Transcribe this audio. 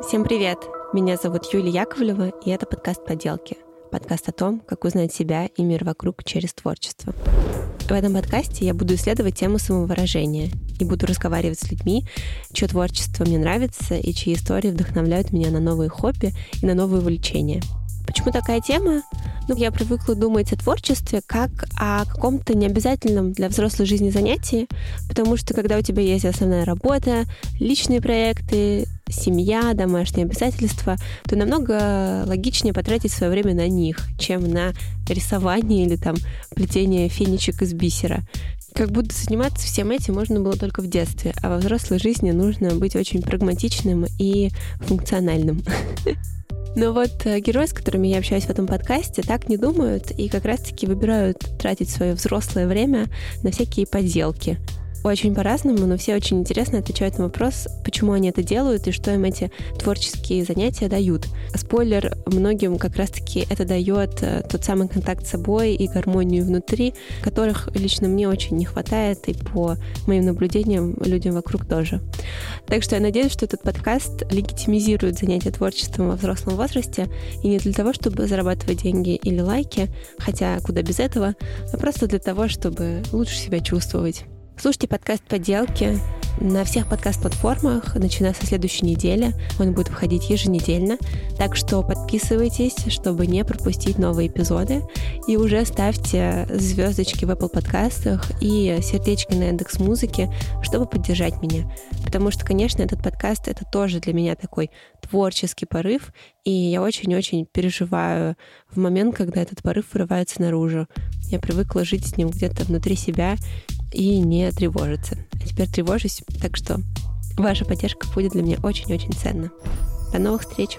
Всем привет! Меня зовут Юлия Яковлева, и это подкаст «Поделки». Подкаст о том, как узнать себя и мир вокруг через творчество. В этом подкасте я буду исследовать тему самовыражения и буду разговаривать с людьми, чье творчество мне нравится и чьи истории вдохновляют меня на новые хобби и на новые увлечения. Почему такая тема? Ну, я привыкла думать о творчестве как о каком-то необязательном для взрослой жизни занятии, потому что когда у тебя есть основная работа, личные проекты, семья, домашние обязательства, то намного логичнее потратить свое время на них, чем на рисование или там плетение фенечек из бисера. Как будто заниматься всем этим можно было только в детстве, а во взрослой жизни нужно быть очень прагматичным и функциональным. Но вот э, герои, с которыми я общаюсь в этом подкасте, так не думают и как раз-таки выбирают тратить свое взрослое время на всякие поделки очень по-разному, но все очень интересно отвечают на вопрос, почему они это делают и что им эти творческие занятия дают. Спойлер, многим как раз-таки это дает э, тот самый контакт с собой и гармонию внутри, которых лично мне очень не хватает, и по моим наблюдениям людям вокруг тоже. Так что я надеюсь, что этот подкаст легитимизирует занятия творчеством во взрослом возрасте, и не для того, чтобы зарабатывать деньги или лайки, хотя куда без этого, а просто для того, чтобы лучше себя чувствовать. Слушайте подкаст «Поделки» на всех подкаст-платформах, начиная со следующей недели. Он будет выходить еженедельно. Так что подписывайтесь, чтобы не пропустить новые эпизоды. И уже ставьте звездочки в Apple подкастах и сердечки на индекс музыки, чтобы поддержать меня. Потому что, конечно, этот подкаст — это тоже для меня такой творческий порыв, и я очень-очень переживаю в момент, когда этот порыв вырывается наружу. Я привыкла жить с ним где-то внутри себя, и не тревожиться. А теперь тревожусь, так что ваша поддержка будет для меня очень-очень ценна. До новых встреч!